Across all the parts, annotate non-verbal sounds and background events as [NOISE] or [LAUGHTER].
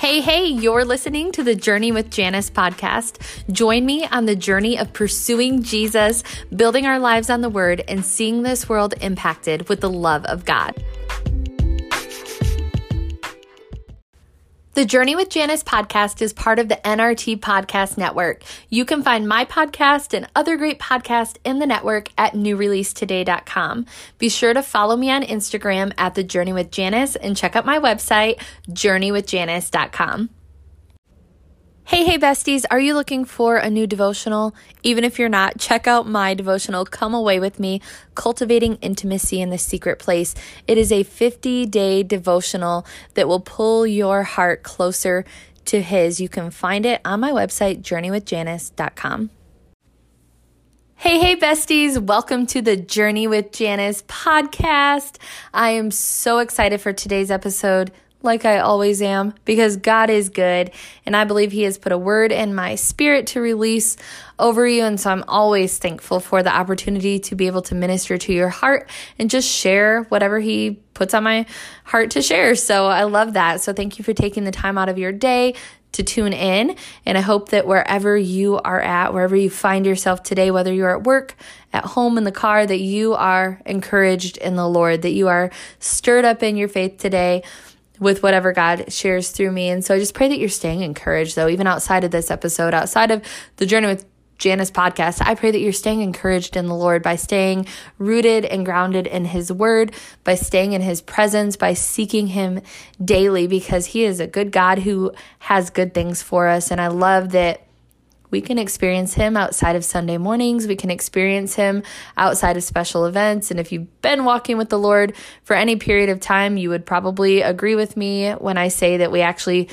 Hey, hey, you're listening to the Journey with Janice podcast. Join me on the journey of pursuing Jesus, building our lives on the Word, and seeing this world impacted with the love of God. The Journey with Janice podcast is part of the NRT Podcast Network. You can find my podcast and other great podcasts in the network at newreleasetoday.com. Be sure to follow me on Instagram at The Journey with Janice and check out my website, journeywithjanice.com. Hey, hey, besties, are you looking for a new devotional? Even if you're not, check out my devotional, Come Away With Me Cultivating Intimacy in the Secret Place. It is a 50 day devotional that will pull your heart closer to His. You can find it on my website, journeywithjanice.com. Hey, hey, besties. Welcome to the Journey with Janice podcast. I am so excited for today's episode like I always am, because God is good. And I believe He has put a word in my spirit to release over you. And so I'm always thankful for the opportunity to be able to minister to your heart and just share whatever He puts on my heart to share. So I love that. So thank you for taking the time out of your day to tune in. And I hope that wherever you are at, wherever you find yourself today, whether you're at work, at home, in the car, that you are encouraged in the Lord, that you are stirred up in your faith today with whatever God shares through me. And so I just pray that you're staying encouraged, though, even outside of this episode, outside of the Journey with Janice podcast. I pray that you're staying encouraged in the Lord by staying rooted and grounded in His Word, by staying in His presence, by seeking Him daily, because He is a good God who has good things for us. And I love that we can experience Him outside of Sunday mornings. We can experience Him outside of special events. And if you've been walking with the Lord for any period of time, you would probably agree with me when I say that we actually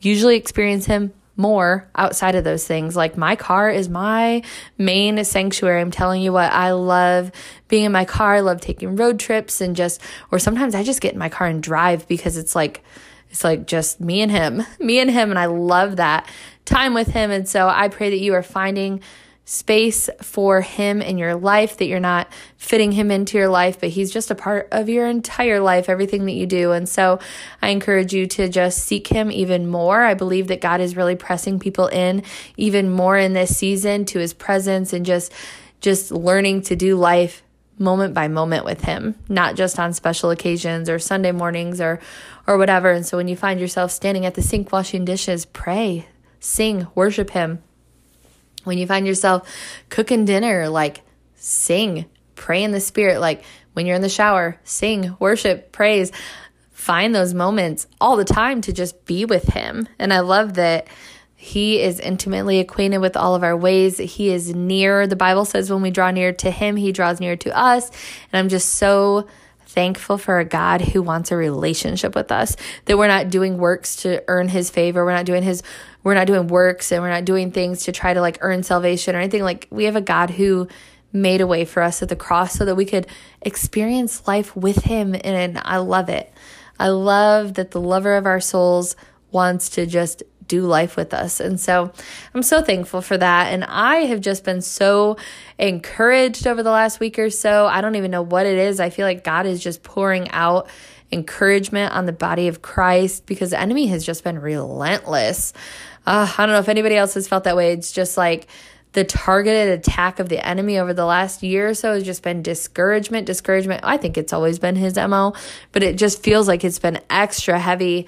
usually experience Him more outside of those things. Like my car is my main sanctuary. I'm telling you what, I love being in my car. I love taking road trips and just, or sometimes I just get in my car and drive because it's like, it's like just me and him, [LAUGHS] me and him. And I love that time with him. And so I pray that you are finding space for him in your life, that you're not fitting him into your life, but he's just a part of your entire life, everything that you do. And so I encourage you to just seek him even more. I believe that God is really pressing people in even more in this season to his presence and just just learning to do life moment by moment with him, not just on special occasions or Sunday mornings or or whatever. And so when you find yourself standing at the sink washing dishes, pray, sing, worship him. When you find yourself cooking dinner, like sing, pray in the spirit, like when you're in the shower, sing, worship, praise. Find those moments all the time to just be with him. And I love that he is intimately acquainted with all of our ways. He is near. The Bible says when we draw near to him, he draws near to us. And I'm just so thankful for a God who wants a relationship with us, that we're not doing works to earn his favor. We're not doing his, we're not doing works and we're not doing things to try to like earn salvation or anything. Like we have a God who made a way for us at the cross so that we could experience life with him. And I love it. I love that the lover of our souls wants to just do life with us. And so I'm so thankful for that. And I have just been so encouraged over the last week or so. I don't even know what it is. I feel like God is just pouring out encouragement on the body of Christ because the enemy has just been relentless. Uh, I don't know if anybody else has felt that way. It's just like, the targeted attack of the enemy over the last year or so has just been discouragement, discouragement. I think it's always been his MO, but it just feels like it's been extra heavy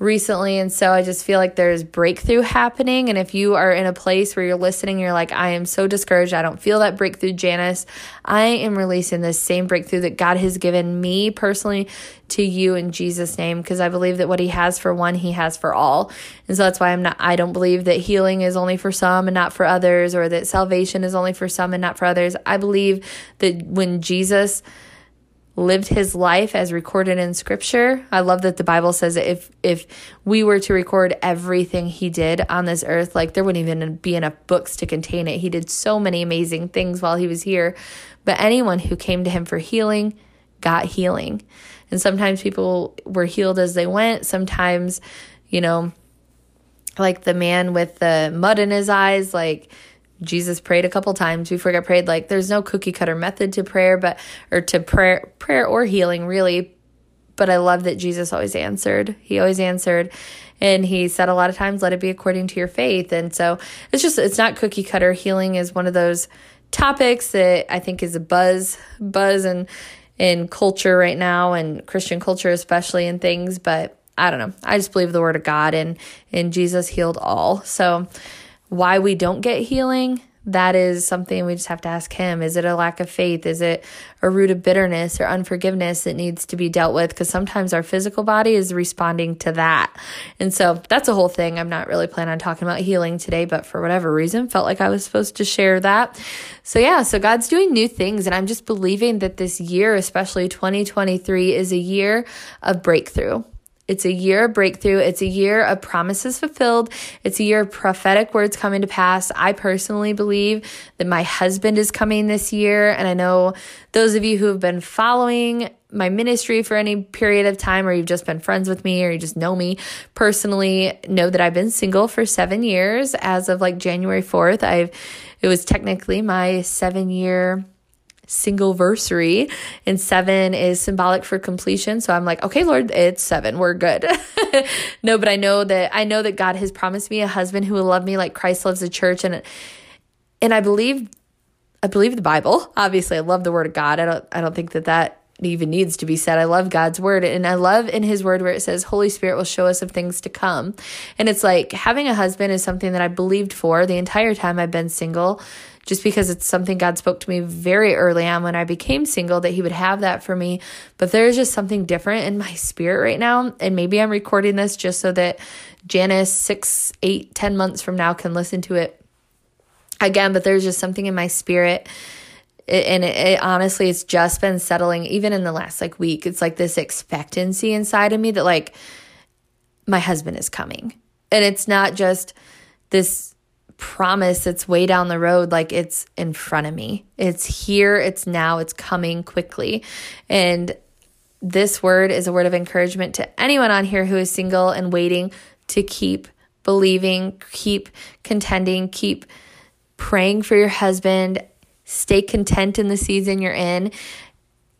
recently. And so I just feel like there's breakthrough happening. And if you are in a place where you're listening, you're like, I am so discouraged. I don't feel that breakthrough, Janice. I am releasing this same breakthrough that God has given me personally to you in Jesus' name because I believe that what He has for one, He has for all. And so that's why I'm not, I don't believe that healing is only for some and not for others, or that salvation is only for some and not for others. I believe that when Jesus, lived his life as recorded in scripture. I love that the Bible says that if if we were to record everything he did on this earth, like there wouldn't even be enough books to contain it. He did so many amazing things while he was here. But anyone who came to him for healing got healing. And sometimes people were healed as they went. Sometimes, you know, like the man with the mud in his eyes, like Jesus prayed a couple times before he got prayed. Like there's no cookie cutter method to prayer, but or to prayer prayer or healing really. but I love that Jesus always answered. He always answered. And he said a lot of times, let it be according to your faith. And so it's just, it's not cookie cutter. Healing is one of those topics that I think is a buzz, buzz and in culture right now and Christian culture especially and things, but I don't know. I just believe the word of God and and Jesus healed all. So why we don't get healing, that is something we just have to ask him. Is it a lack of faith? Is it a root of bitterness or unforgiveness that needs to be dealt with? Because sometimes our physical body is responding to that. And so that's a whole thing. I'm not really planning on talking about healing today, but for whatever reason, felt like I was supposed to share that. So yeah, so God's doing new things. And I'm just believing that this year, especially 2023, is a year of breakthrough. It's a year of breakthrough. It's a year of promises fulfilled. It's a year of prophetic words coming to pass. I personally believe that my husband is coming this year. And I know those of you who have been following my ministry for any period of time, or you've just been friends with me, or you just know me personally, know that I've been single for seven years. As of like January 4th, I've, it was technically my seven year single versary and seven is symbolic for completion. So i'm like okay lord it's seven. We're good. [LAUGHS] No but i know that i know that god has promised me a husband who will love me like christ loves the church. And and i believe i believe the bible. Obviously i love the word of god. I don't i don't think that that even needs to be said. I love God's word. And I love in his word where it says Holy Spirit will show us of things to come. And it's like having a husband is something that I believed for the entire time I've been single just because it's something God spoke to me very early on when I became single that He would have that for me. But there's just something different in my spirit right now. And maybe I'm recording this just so that Janice, six, eight, ten months from now, can listen to it again. But there's just something in my spirit. and it, it, honestly, it's just been settling even in the last like week. It's like this expectancy inside of me that like my husband is coming. And it's not just this promise it's way down the road like it's in front of me. It's here, it's now, it's coming quickly. And this word is a word of encouragement to anyone on here who is single and waiting to keep believing, keep contending, keep praying for your husband, stay content in the season you're in.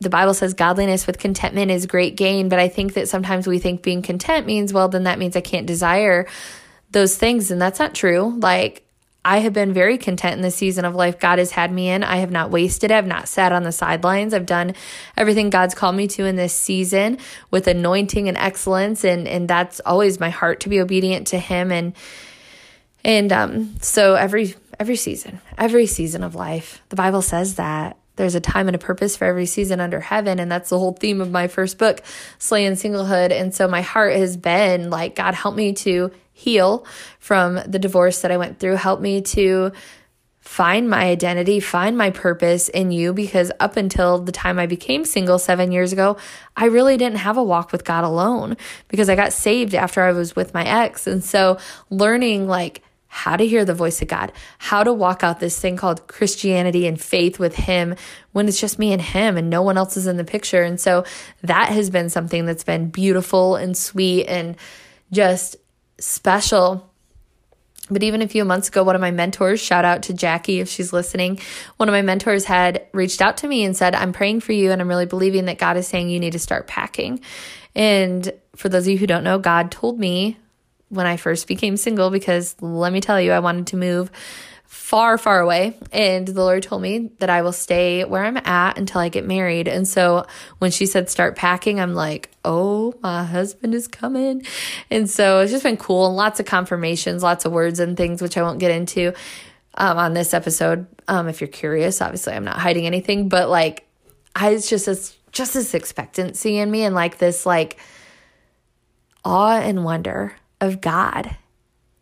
The Bible says godliness with contentment is great gain, but I think that sometimes we think being content means, well, then that means I can't desire those things. And that's not true. Like, I have been very content in the season of life God has had me in. I have not wasted. I've not sat on the sidelines. I've done everything God's called me to in this season with anointing and excellence. And, and that's always my heart to be obedient to Him. And, and, um, so every, every season, every season of life, the Bible says that there's a time and a purpose for every season under heaven. And that's the whole theme of my first book, Slaying Singlehood. And so my heart has been like, God, help me to heal from the divorce that I went through. Help me to find my identity, find my purpose in you because up until the time I became single 7 years ago, I really didn't have a walk with God alone because I got saved after I was with my ex. And so learning like how to hear the voice of God, how to walk out this thing called Christianity and faith with Him when it's just me and Him and no one else is in the picture. And so that has been something that's been beautiful and sweet and just special. But even a few months ago, one of my mentors, shout out to Jackie if she's listening, one of my mentors had reached out to me and said, I'm praying for you and I'm really believing that God is saying you need to start packing. And for those of you who don't know, God told me when I first became single, because let me tell you, I wanted to move far, far away. And the Lord told me that I will stay where I'm at until I get married. And so when she said start packing, I'm like, oh, my husband is coming. And so it's just been cool and lots of confirmations, lots of words and things, which I won't get into um, on this episode. Um, if you're curious, obviously I'm not hiding anything, but like, I, it's just this, just this expectancy in me and like this, like, awe and wonder of God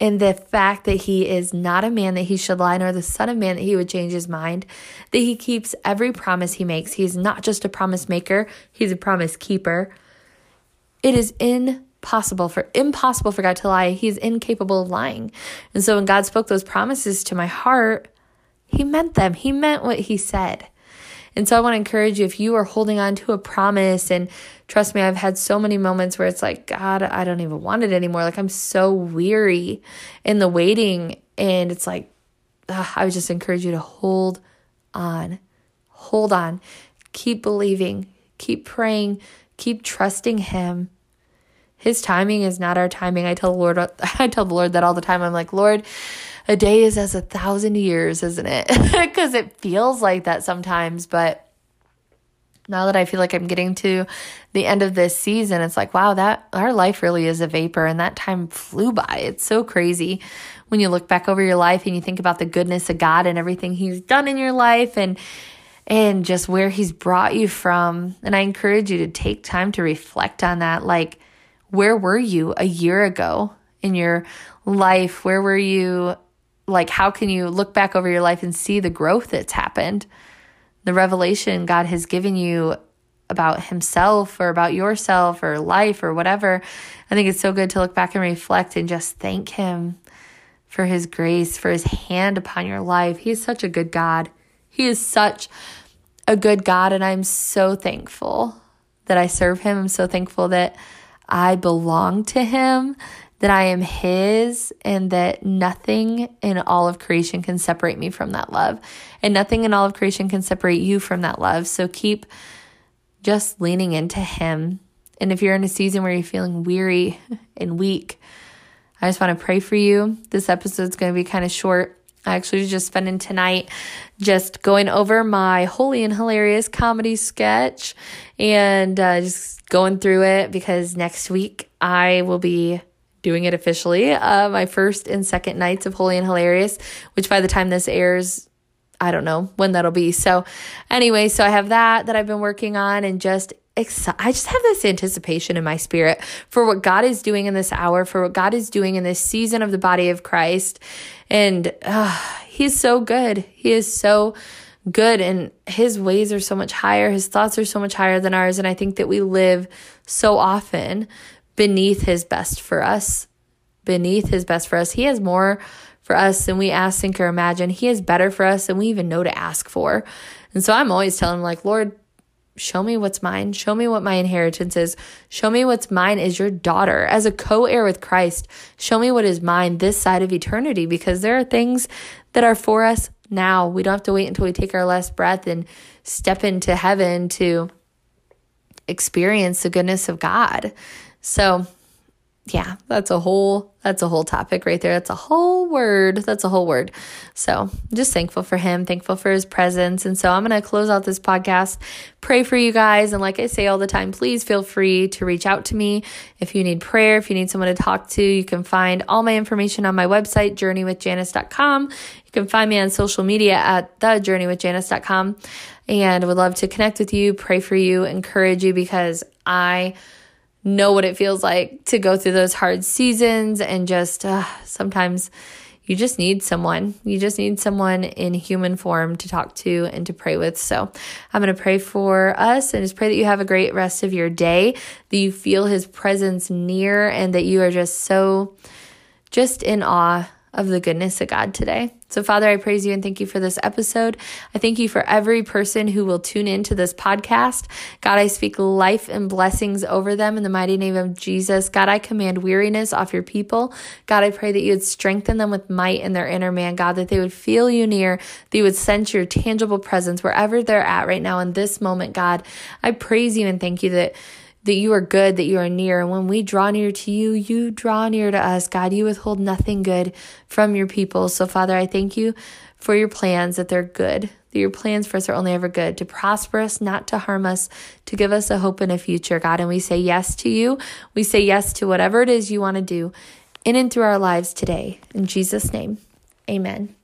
in the fact that he is not a man that he should lie, nor the son of man that he would change his mind, that he keeps every promise he makes. He's not just a promise maker, he's a promise keeper. It is impossible for impossible for God to lie. He's incapable of lying. And so when God spoke those promises to my heart, he meant them. He meant what he said. And so I want to encourage you if you are holding on to a promise, and trust me, I've had so many moments where it's like, God, I don't even want it anymore. Like I'm so weary in the waiting. And it's like, ugh, I would just encourage you to hold on, hold on, keep believing, keep praying, keep trusting Him. His timing is not our timing. I tell the Lord, [LAUGHS] I tell the Lord that all the time. I'm like, Lord, a day is as a thousand years, isn't it? [LAUGHS] Because it feels like that sometimes. But now that I feel like I'm getting to the end of this season, it's like, wow, that our life really is a vapor and that time flew by. It's so crazy when you look back over your life and you think about the goodness of God and everything he's done in your life and and just where he's brought you from. And I encourage you to take time to reflect on that like where were you a year ago in your life? Where were you? Like, how can you look back over your life and see the growth that's happened? The revelation God has given you about Himself or about yourself or life or whatever. I think it's so good to look back and reflect and just thank Him for His grace, for His hand upon your life. He is such a good God. He is such a good God, and I'm so thankful that I serve Him. I'm so thankful that I belong to Him, that I am His, and that nothing in all of creation can separate me from that love. And nothing in all of creation can separate you from that love. So keep just leaning into Him. And if you're in a season where you're feeling weary [LAUGHS] and weak, I just want to pray for you. This episode's going to be kind of short. I actually just spending tonight just going over my holy and hilarious comedy sketch and uh, just going through it because next week I will be doing it officially. Uh, my first and second nights of Holy and Hilarious, which by the time this airs, I don't know when that'll be. So, anyway, so I have that that I've been working on and just exci- I just have this anticipation in my spirit for what God is doing in this hour, for what God is doing in this season of the body of Christ. And uh, He's so good. He is so good and his ways are so much higher his thoughts are so much higher than ours and i think that we live so often beneath his best for us beneath his best for us he has more for us than we ask think or imagine he is better for us than we even know to ask for and so i'm always telling him like lord Show me what's mine. Show me what my inheritance is. Show me what's mine is your daughter. As a co heir with Christ, show me what is mine this side of eternity because there are things that are for us now. We don't have to wait until we take our last breath and step into heaven to experience the goodness of God. So, yeah, that's a whole that's a whole topic right there. That's a whole word. That's a whole word. So just thankful for him, thankful for his presence. And so I'm gonna close out this podcast, pray for you guys. And like I say all the time, please feel free to reach out to me if you need prayer, if you need someone to talk to. You can find all my information on my website, journeywithjanice.com. You can find me on social media at thejourneywithjanice.com. And would love to connect with you, pray for you, encourage you because I know what it feels like to go through those hard seasons and just uh, sometimes you just need someone. You just need someone in human form to talk to and to pray with. So I'm going to pray for us and just pray that you have a great rest of your day, that you feel his presence near, and that you are just so just in awe of the goodness of God today. So, Father, I praise you and thank you for this episode. I thank you for every person who will tune into this podcast. God, I speak life and blessings over them in the mighty name of Jesus. God, I command weariness off your people. God, I pray that you would strengthen them with might in their inner man. God, that they would feel you near, that you would sense your tangible presence wherever they're at right now in this moment. God, I praise you and thank you that that you are good, that you are near. And when we draw near to you, you draw near to us. God, you withhold nothing good from your people. So, Father, I thank you for your plans, that they're good, that your plans for us are only ever good, to prosper us, not to harm us, to give us a hope and a future, God. And we say yes to you. We say yes to whatever it is you want to do in and through our lives today. In Jesus' name, amen.